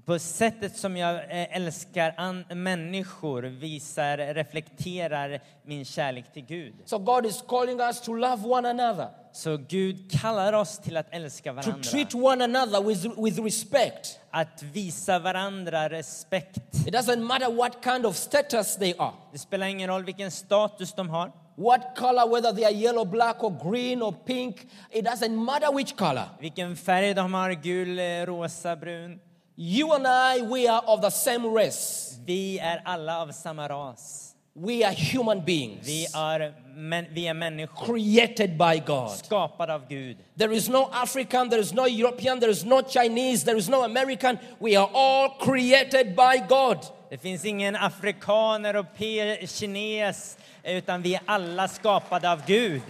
På sättet som jag eh, älskar människor visar, reflekterar min kärlek till Gud. So God is calling us to love one another, Så Gud kallar oss till att älska to varandra. treat one another with, with respect. Att visa varandra respekt. It doesn't matter what kind of status they are, Det spelar ingen roll vilken status de har. what color, whether they are yellow, black, or green, or pink. It doesn't matter which color. Vilken färg de har, gul, eh, rosa, brun. You and I, we are of the same race. Vi är alla av samma ras. We are human beings, Vi är, men, vi är människor, created by God. skapade av Gud. There is no African, there is no European, there is no Chinese, there is no American. We are all created by God. Det finns ingen afrikan, europe, kines, utan vi är alla skapade av Gud.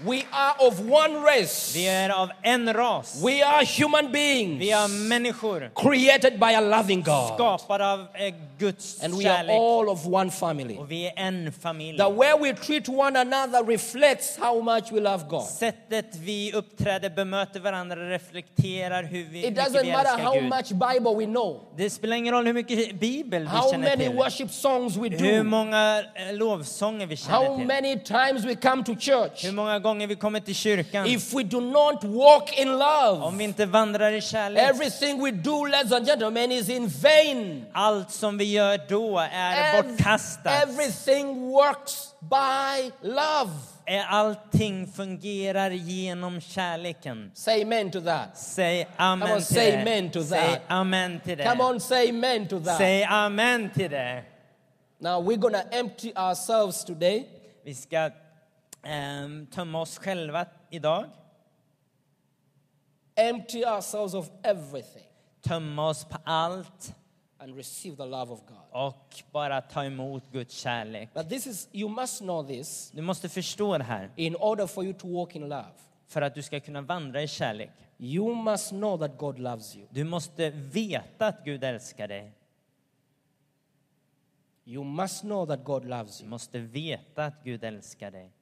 We are of one race. Vi är av en ras. We are human beings Vi är människor, created by a loving God. skapade av eh, Guds And we are kärlek. all of one family. Och vi är en familj. The way we treat one another reflects how much we love God. Sättet vi uppträder, bemöter varandra, reflekterar hur vi, It doesn't vi matter how Gud. much Bible we know, Det spelar ingen roll hur mycket bibel vi how känner many till. worship songs we Hur do, många eh, lovsånger vi how känner till. many times we come to church. Hur många gånger vi kommer till kyrkan. If we do not walk in Om love, vi inte vandrar i kärlek. everything we do, ladies and gentlemen, is in vain. Allt som vi gör då är Ev- bortkastat. everything works by love. Allting fungerar genom kärleken. Say amen to that. Säg Come amen on, till say det. amen to Säg that. amen till Come det. on, say amen to that. Säg amen till det. Now we're to empty ourselves today. Vi ska ehm, tömma oss själva idag. Empty ourselves of everything Tömma oss på allt and receive the love of God. och bara ta emot Guds kärlek. But this is, you must know this Du måste förstå det här. in order for you to walk in love. För att du ska kunna vandra i kärlek. You must know that God loves you. Du måste veta att Gud älskar dig. You must know that God loves Du you. måste veta att Gud älskar dig.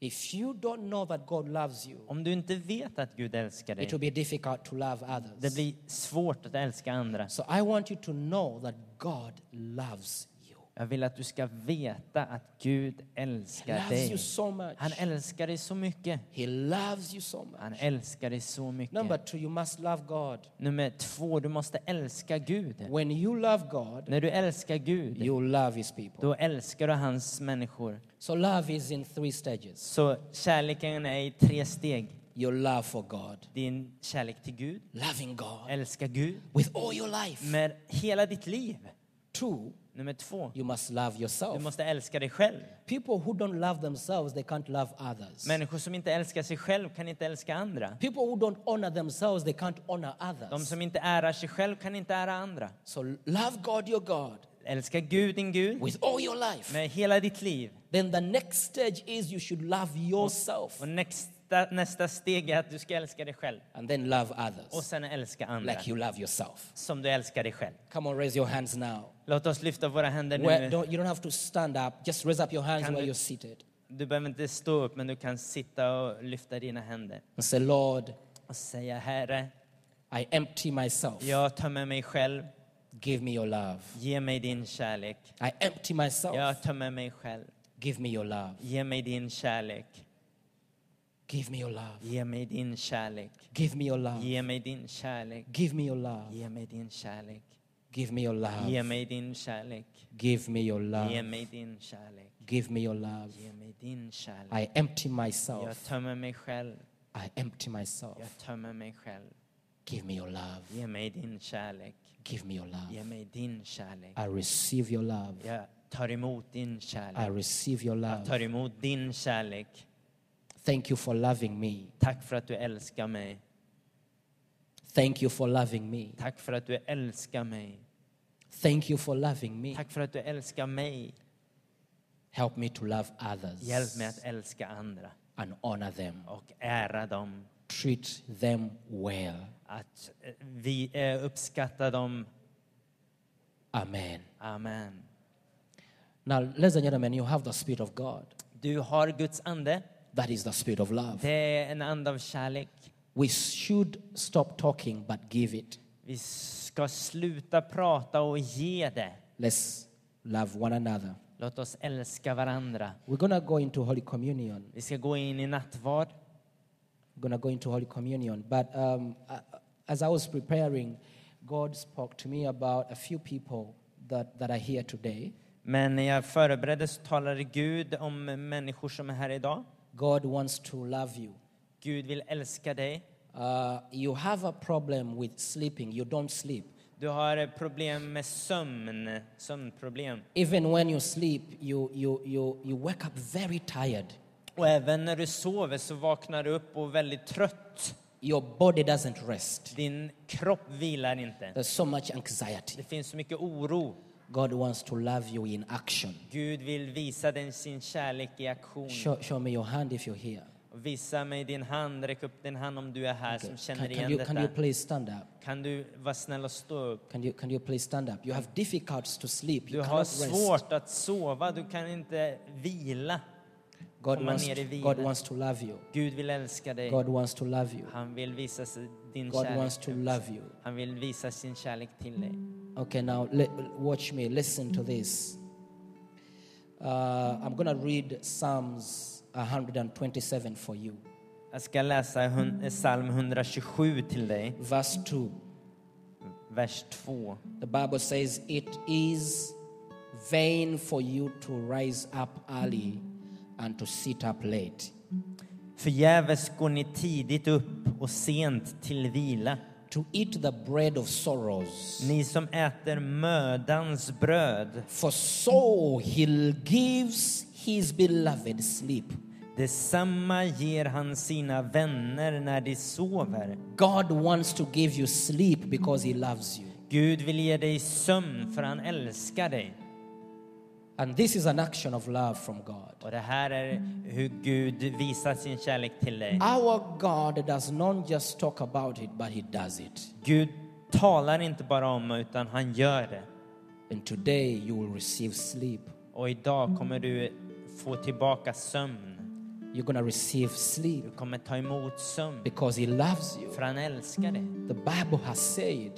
If you don't know that God loves you, Om du inte vet att Gud älskar it dig, will be difficult to love det others. blir svårt att älska andra. So I want you to know that God loves you. Jag vill att du ska veta att Gud älskar dig. so. Han älskar dig så mycket. So. Han älskar dig så Number mycket. two, you must love God. Nummer två, du måste älska Gud. When you love God, När du älskar Gud, you love His people. då älskar du hans människor. So love is in three stages. Så kärleken är i tre steg. Your love for God, Din kärlek till Gud, loving God älska Gud with all your life. med hela ditt liv. Two, Nummer två, you must love du yourself. måste älska dig själv. People who don't love themselves, they can't love others. Människor som inte älskar sig själv kan inte älska andra. People who don't honor themselves, they can't honor De others. som inte ärar sig själv kan inte ära andra. So love God, your God, Älska Gud, din Gud, with all your life. med hela ditt liv. Then the next stage is you should love yourself Och nästa, nästa steg är att du ska älska dig själv. and then love Och others sen älska andra. like you love yourself. Som du älskar dig själv. Come on, raise your hands now. Låt oss lyfta våra händer Where, nu. don't, you don't have to stand up, just raise up your hands Can where we- you're seated Du behöver inte stå upp, men du kan sitta och lyfta dina händer. and say, Lord, Och säga, Herre, I empty myself. jag tar med mig själv. Give me your love. Ge mig din kärlek. I empty myself. Jag tömmer mig själv. Give me your love. Ge mig din kärlek. Give me your love. Ge mig din kärlek. Give me your love. Ge mig din kärlek. Give me your love. Ge mig din kärlek. Give me your love. Ge mig din kärlek. Give me your Ge love. mig din kärlek. Give me your love. Ge mig din kärlek. I empty Jag myself. tömmer mig själv. I empty myself. Jag tömmer mig själv. Give me your love. Ge mig din kärlek. Give me your Ge love. mig din kärlek. I receive your love. Jag tar emot din I receive your Jag tar love. emot din kärlek. Thank you for loving me. Tack för att du älskar mig. Thank you for loving me. Tack för att du älskar mig. Thank you for loving me. Tack för att du älskar mig. Help me to love others Hjälp mig att älska andra and honor them. och ära dem. Treat them well. Att eh, vi eh, uppskattar dem. Amen. Amen. Now, ladies and gentlemen, you have the Spirit of God. Du har Guds ande. That is the Spirit of love. Det är en ande av kärlek. We should stop talking but give it. Vi ska sluta prata och ge det. Let's love one another. Låt oss älska varandra. We're to go into Holy Communion. Vi ska gå in i nattvard. We're to go into Holy Communion. But um, uh, as I was preparing, God spoke to me about a few people that, that are here today. Men när jag förberedde så talade Gud om människor som är här idag. God wants to love you. Gud vill älska dig. Uh, you have a problem with sleeping, you don't sleep. Du har problem med sömn, sömnproblem. Even when you sleep, you, you, you, you wake up very tired. Och även när du sover så vaknar du upp och väldigt trött. Your body doesn't rest. Din kropp vilar inte. There's so much anxiety. Det finns så mycket oro. God wants to love you in action. Gud vill visa dig sin kärlek i aktion. Show, show me your hand if you're here. Visa mig din hand, räck upp din hand om du är här som känner Can, can, igen you, can you detta. please stand up? Kan du vara snäll och stå upp? Can you, can you please stand up? You have difficulties to sleep. Du You har cannot rest. svårt att sova, du kan inte vila. God komma wants, ner i to. God wants to love you. Gud vill älska dig. God wants to love you. Han vill visa din God wants to kärlek. love you. Han vill visa sin kärlek till dig. Okay, now le- watch me. Listen to this. Uh, I'm going to read Psalms 127 for you. Jag ska läsa psalm 127 till dig, Verse 2. vers 2. The Bible says, It is vain for you to rise up early and to sit up late. Förgäves går ni tidigt upp och sent till vila. To eat the bread of sorrows. Ni som äter mödans bröd, For so he gives his beloved sleep. detsamma ger han sina vänner när de sover. God wants to give you sleep because he loves you. Gud vill ge dig sömn för han älskar dig. And this is an action of love from God. Och det här är hur Gud visar sin kärlek till dig. Our God does not just talk about it, but he does it. Gud talar inte bara om det, utan han gör det. And today you will receive sleep. Och idag kommer du få tillbaka sömn. You're to receive sleep Du kommer ta emot sömn, because he loves you. för han älskar dig. The Bible has said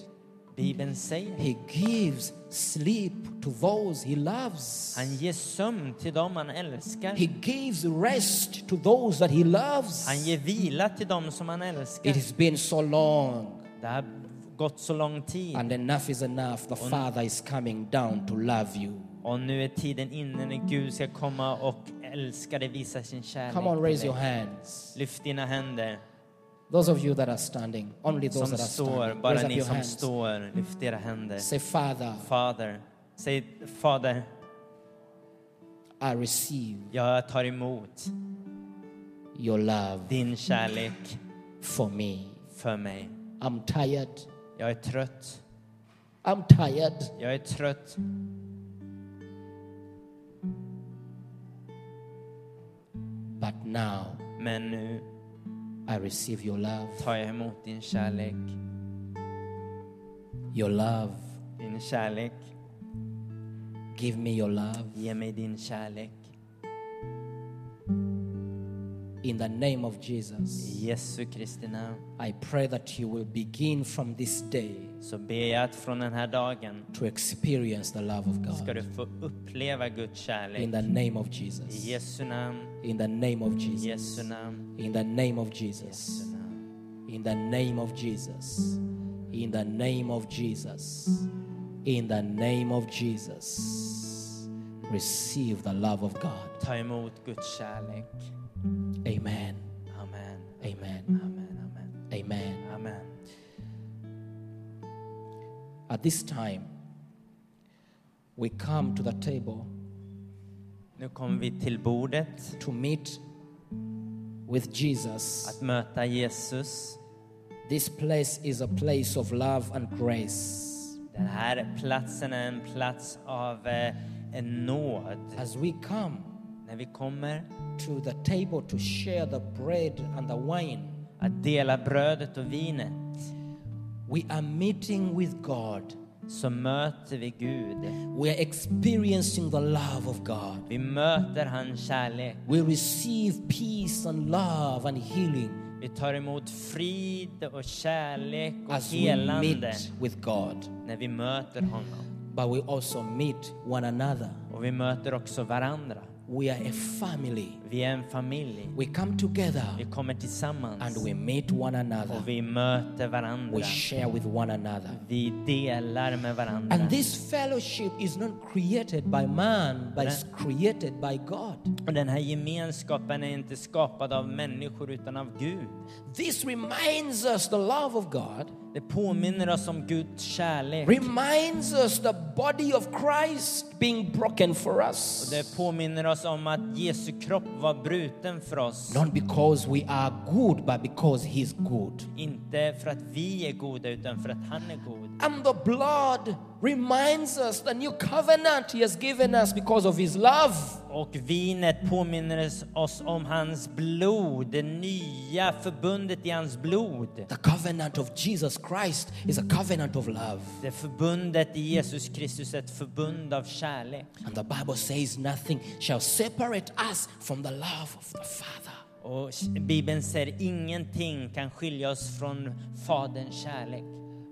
Bibeln säger he gives sleep to those he loves. han ger sömn till dem han älskar. He gives rest to those that he loves. Han ger vila till dem som han älskar. It has been so long, Det har gått så lång tid and enough is enough. The Father is coming down to love you. och nu är tiden inne när Gud ska komma och älska dig, visa sin kärlek Come on, raise your hands. Lyft dina händer Those of you that are standing, only those som that are står, standing, bara ni som hands. står, lyft era händer. Say, Father, Fader, säg Fader, I receive jag tar emot your love din kärlek for me. för mig. I'm tired. Jag är trött. I'm tired. Jag är trött. But now Men nu I receive your love. tar jag emot din kärlek. Your love. Din kärlek. Give me your love. Ge mig din kärlek. In the name of Jesus, I Jesu Kristi namn I pray that you will begin from this day så ber jag att från den här dagen to experience the love of ska God. du få uppleva Guds In the name of I Jesus. Jesu namn, In the name of i Jesus. Jesu namn, In the name of Jesus. In the name of Jesus. In the name of Jesus. In the name of Jesus. Receive the love of God. Ta emot Guds kärlek. Amen. At this time, we come to the table Nu kommer vi till bordet to meet with Jesus. att möta Jesus. This place is a place of love and grace. Den här platsen är en plats av eh, en nåd. As we come När vi kommer to the table to share the bread and the wine, att dela brödet och vinet we are meeting with God. så möter vi Gud. We are experiencing the love of God. Vi möter hans kärlek. We receive peace and love and healing Vi tar emot frid och kärlek och as we helande meet with God. när vi möter honom. But we also meet one another. Och vi möter också varandra. We are a family. Vi är en familj. We come together Vi kommer tillsammans and we meet one another. och vi möter varandra. We share with one another. Vi delar med varandra. And this fellowship is not created by man, but it's created by God. Och den här gemenskapen är inte skapad av människor utan av Gud. This reminds us the love of God, Det påminner oss om Guds kärlek. reminds us the body of Christ being broken for Och us. det påminner oss om att Jesu kropp var bruten för oss. Not because we are good, but because He's good. Inte för att vi är goda utan för att han är god. And the blood reminds us the new covenant He has given us because of His love. Och vinet påminner oss om hans blod, det nya förbundet i hans blod. The covenant of Jesus Christ is a covenant of love. Det förbundet i Jesus Kristus är ett förbund av kärlek. And the Bible says nothing shall separate us from the love of the Father. Och Bibeln säger ingenting kan skilja oss från Faderns kärlek.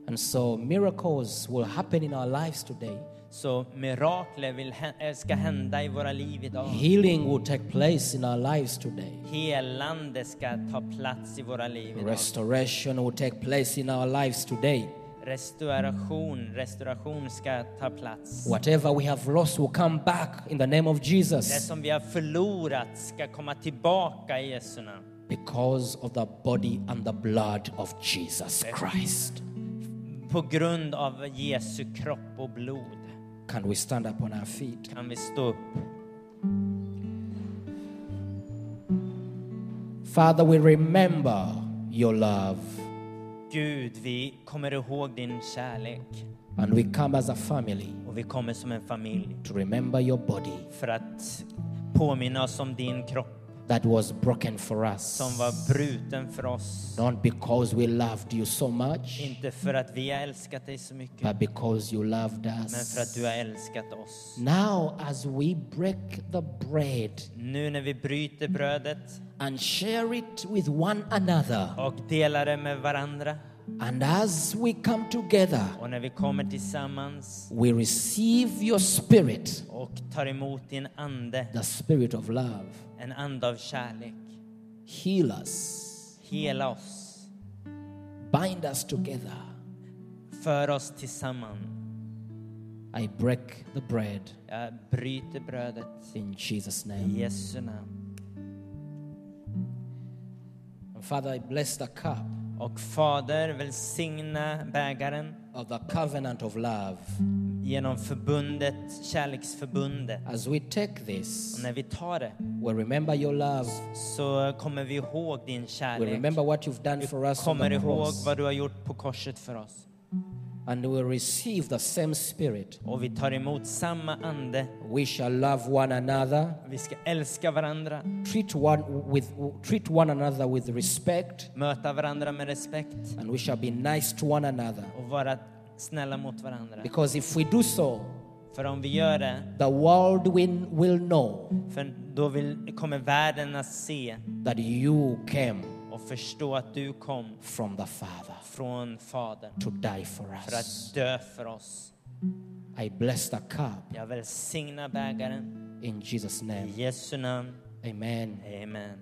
And so miracles will happen in our lives today. Så mirakler vill, eh, ska hända i våra liv idag. Healing will take place in our lives today. Helande ska ta plats i våra liv idag. Restoration will take place in our lives today. Restauration, restauration ska ta plats. Whatever we have lost will come back in the name of Det Jesus som vi har förlorat ska komma tillbaka i Jesu namn. because of the body and the blood of Jesus Christ. På grund av Jesu kropp och blod Can we stand up on our feet? kan vi stå upp. Father, we remember your love Gud, vi kommer ihåg din kärlek and we come as a family och vi kommer som en familj to remember your body för att påminna oss om din kropp that was broken for us. som var bruten för oss. Not because we loved you so much, Inte för att vi har älskat dig så mycket, but because you loved men för att us. du har älskat oss. Now, as we break the bread Nu när vi bryter brödet and share it with one another, och delar det med varandra and as we come together, och när vi kommer tillsammans we receive your spirit, och tar emot din ande, the spirit of love. en ande av kärlek. Heal us, Hela oss, bind us together. för oss tillsammans. I break the bread Jag bryter brödet in Jesus' i name. Jesu namn. And Father, I bless the cup Och Fader, välsigna bägaren of the covenant of love. genom förbundet, kärleksförbundet. As we take this, Och när vi tar det we remember your love. så kommer vi ihåg din kärlek. remember what you've done for us Kommer ihåg vad du har gjort på korset för oss. And we receive the same spirit. Och vi tar emot samma ande. We shall love one another, Vi ska älska varandra, treat one with treat one another with respect, möta varandra med respekt and we shall be nice to one another. och vara snälla mot varandra. Because if we do so, För om vi gör det, the world will, will know för då vill, kommer världen att se that you came förstå att du kom from the Father från Fadern to die for för us. att dö för oss. I bless the cup Jag välsignar bägaren in Jesus' i name. Jesu namn. Amen. Amen.